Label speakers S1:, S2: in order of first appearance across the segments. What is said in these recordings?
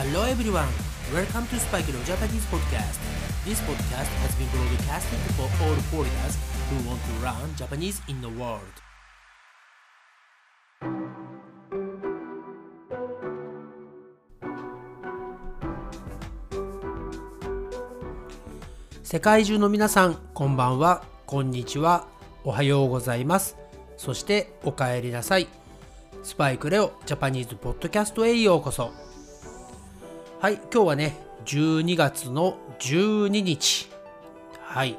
S1: Hello everyone, welcome to Spike No Japanese Podcast. This podcast has been broadcasted for all foreigners who want to learn Japanese in the world. 世界中の皆さん、こんばんは、こんにちは、おはようございます。そしてお帰りなさい。スパイクレオジャパニーズポッドキャストへようこそ。はい、今日はね、12月の12日。はい、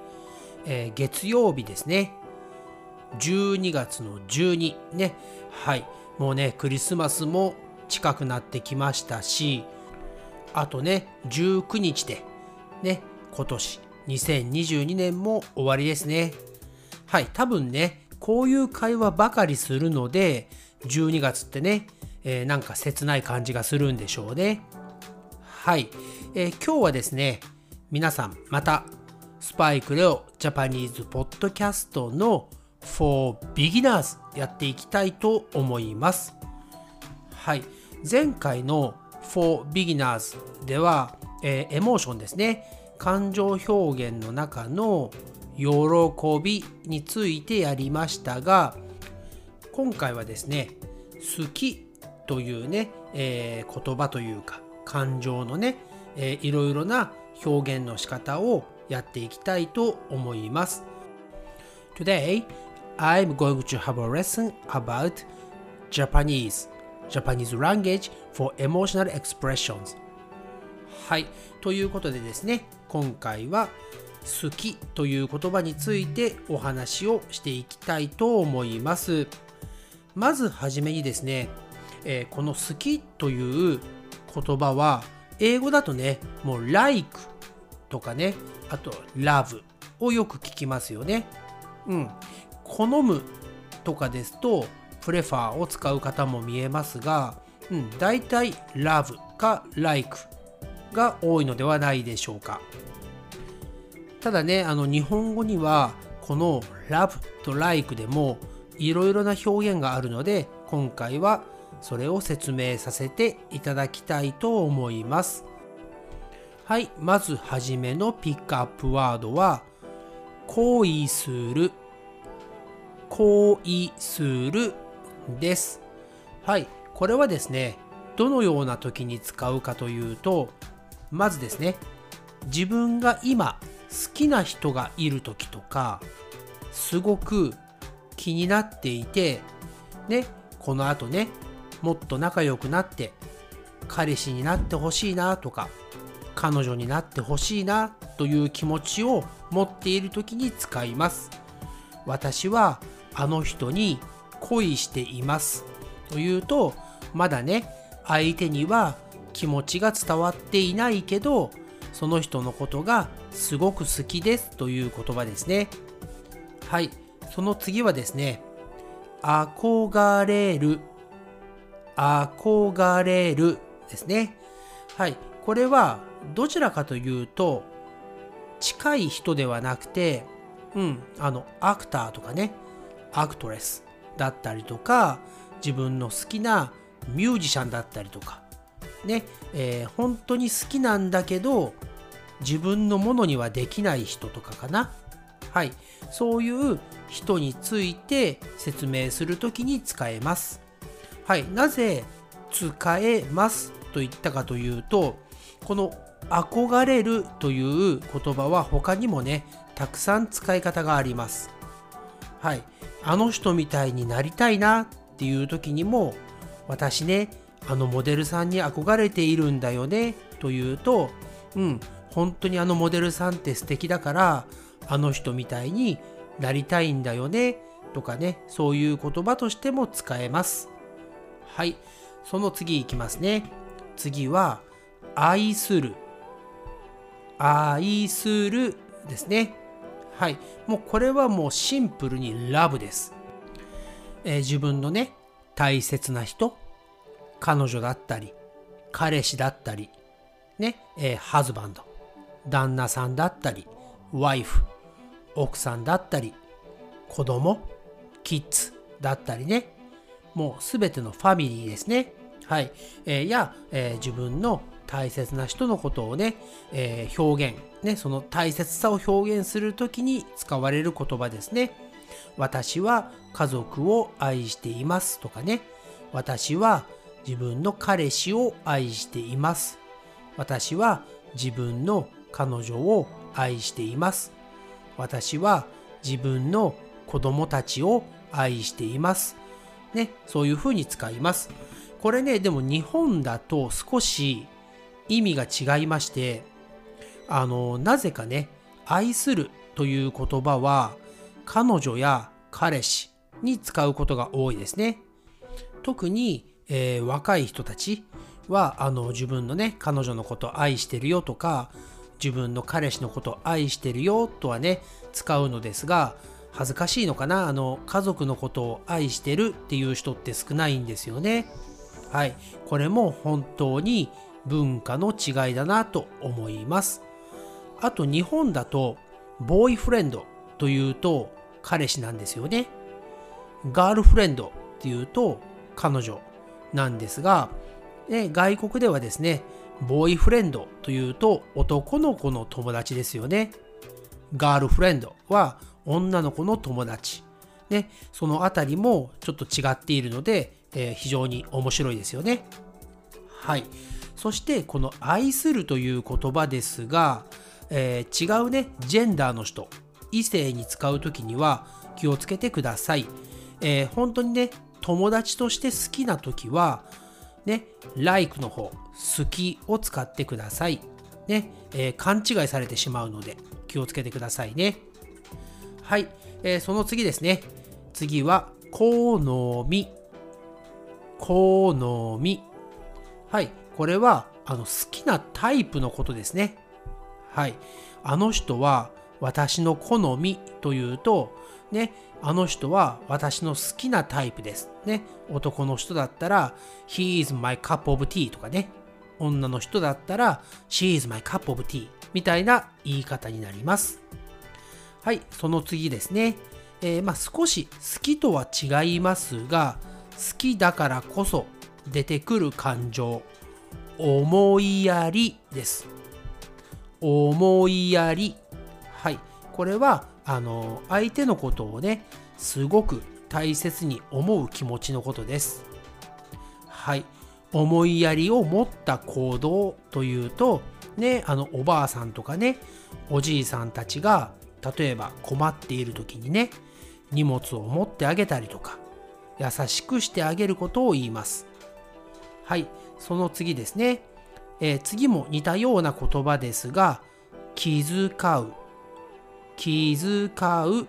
S1: えー、月曜日ですね。12月の12ね。はい、もうね、クリスマスも近くなってきましたし、あとね、19日で、ね、今年2022年も終わりですね。はい、多分ね、こういう会話ばかりするので、12月ってね、えー、なんか切ない感じがするんでしょうね。はい、えー、今日はですね、皆さんまたスパイクレオジャパニーズポッドキャストの For Beginners やっていきたいと思います。はい、前回の For Beginners では、えー、エモーションですね、感情表現の中の喜びについてやりましたが、今回はですね、好きというね、えー、言葉というか、感情のね、えー、いろいろな表現の仕方をやっていきたいと思います。Today, I'm going to have a lesson about Japanese, Japanese language for emotional expressions. はい。ということでですね、今回は好きという言葉についてお話をしていきたいと思います。まずはじめにですね、えー、この好きという言葉は英語だとね、もう like とかね、あと love をよく聞きますよね。うん。好むとかですと prefer を使う方も見えますが、うん、大体 love か like が多いのではないでしょうか。ただね、あの日本語にはこの love と like でもいろいろな表現があるので今回はそれを説明させていただきたいと思います。はい、まずはじめのピックアップワードは恋する恋するです。はい、これはですね、どのような時に使うかというと、まずですね、自分が今好きな人がいる時とか、すごく気になっていて、ね、この後ね、もっと仲良くなって、彼氏になってほしいなとか、彼女になってほしいなという気持ちを持っている時に使います。私はあの人に恋していますというと、まだね、相手には気持ちが伝わっていないけど、その人のことがすごく好きですという言葉ですね。はい。その次はですね、憧れる、憧れるですね。はい。これはどちらかというと、近い人ではなくて、うん、あの、アクターとかね、アクトレスだったりとか、自分の好きなミュージシャンだったりとか、ね、えー、本当に好きなんだけど、自分のものにはできない人とかかな。はい。そういう人について説明するときに使えます。はい。なぜ使えますと言ったかというと、この憧れるという言葉は他にもね、たくさん使い方があります。はい。あの人みたいになりたいなっていう時にも、私ね、あのモデルさんに憧れているんだよねというと、うん、本当にあのモデルさんって素敵だから、あの人みたいになりたいんだよねとかね、そういう言葉としても使えます。はい。その次いきますね。次は、愛する。愛するですね。はい。もうこれはもうシンプルにラブです。えー、自分のね、大切な人、彼女だったり、彼氏だったり、ね、えー、ハズバンド、旦那さんだったり、ワイフ、奥さんだったり、子供、キッズだったりね、もうすべてのファミリーですね。はい。えー、や、えー、自分の大切な人のことをね、えー、表現、ね、その大切さを表現するときに使われる言葉ですね。私は家族を愛していますとかね。私は自分の彼氏を愛しています。私は自分の彼女を愛しています。私は自分の子供たちを愛しています。ね、そういうふうに使います。これね、でも日本だと少し意味が違いまして、あの、なぜかね、愛するという言葉は彼女や彼氏に使うことが多いですね。特に、えー、若い人たちはあの自分のね彼女のこと愛してるよとか自分の彼氏のこと愛してるよとはね使うのですが恥ずかしいのかな？あの家族のことを愛してるっていう人って少ないんですよね。はい。これも本当に文化の違いだなと思います。あと日本だとボーイフレンドというと彼氏なんですよね。ガールフレンドっていうと彼女なんですが、ね、外国ではですねボーイフレンドというと男の子の友達ですよね。ガールフレンドは女の子の友達。ね、そのあたりもちょっと違っているので、えー、非常に面白いですよね。はい。そしてこの愛するという言葉ですが、えー、違うね、ジェンダーの人、異性に使う時には気をつけてください。えー、本当にね、友達として好きな時は、ね、like の方、好きを使ってください。ね、えー、勘違いされてしまうので気をつけてくださいね。はい、えー、その次ですね。次は、好み。好み。はい、これは、あの、好きなタイプのことですね。はい、あの人は私の好みというと、ね、あの人は私の好きなタイプです。ね、男の人だったら、He is my cup of tea とかね、女の人だったら She is my cup of tea みたいな言い方になります。はい、その次ですね。えー、まあ、少し好きとは違いますが、好きだからこそ出てくる感情、思いやりです。思いやり。はい、これはあの相手のことをね、すごく大切に思う気持ちのことです。はい。思いやりを持った行動というと、ね、あのおばあさんとかね、おじいさんたちが例えば困っている時にね、荷物を持ってあげたりとか、優しくしてあげることを言います。はい、その次ですね。えー、次も似たような言葉ですが、気遣う、気遣う。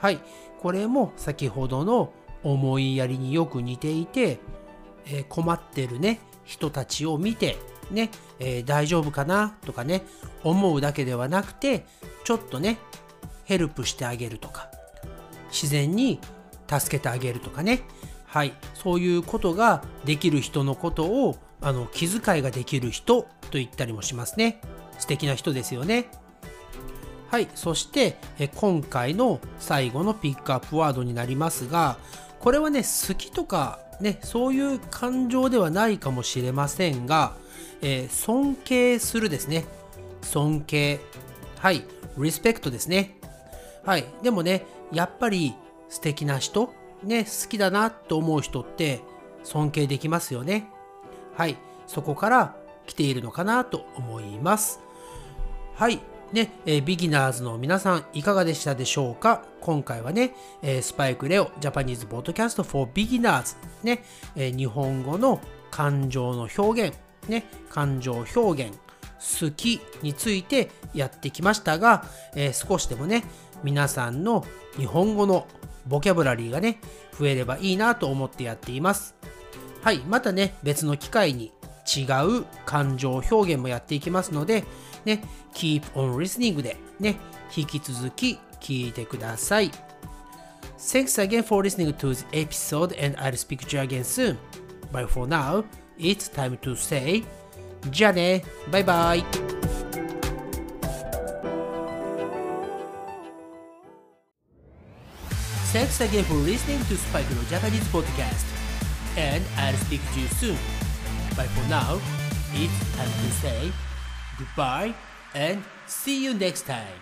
S1: はい、これも先ほどの思いやりによく似ていて、え困ってるね人たちを見てね、えー、大丈夫かなとかね思うだけではなくてちょっとねヘルプしてあげるとか自然に助けてあげるとかねはいそういうことができる人のことをあの気遣いができる人と言ったりもしますね素敵な人ですよねはいそしてえ今回の最後のピックアップワードになりますがこれはね好きとかね、そういう感情ではないかもしれませんが、えー、尊敬するですね。尊敬。はい。リスペクトですね。はい。でもね、やっぱり素敵な人、ね、好きだなと思う人って尊敬できますよね。はい。そこから来ているのかなと思います。はい。ね、えー、ビギナーズの皆さんいかがでしたでしょうか？今回はね、えー、スパイクレオジャパニーズポッドキャスト for beginners ね、えー、日本語の感情の表現、ね、感情表現、好きについてやってきましたが、え少しでもね、皆さんの日本語のボキャブラリーがね、増えればいいなと思ってやっています。はい、またね、別の機会に違う感情表現もやっていきますので、ね、keep on listening でね、引き続き聞いてください。Thanks again for listening to this episode and I'll speak to you again soon. But for now, it's time to say じゃあね、バイバイ。Thanks again for listening to Spike no Japanese podcast. And I'll speak to you soon. But for now, It's time to say goodbye and see you next time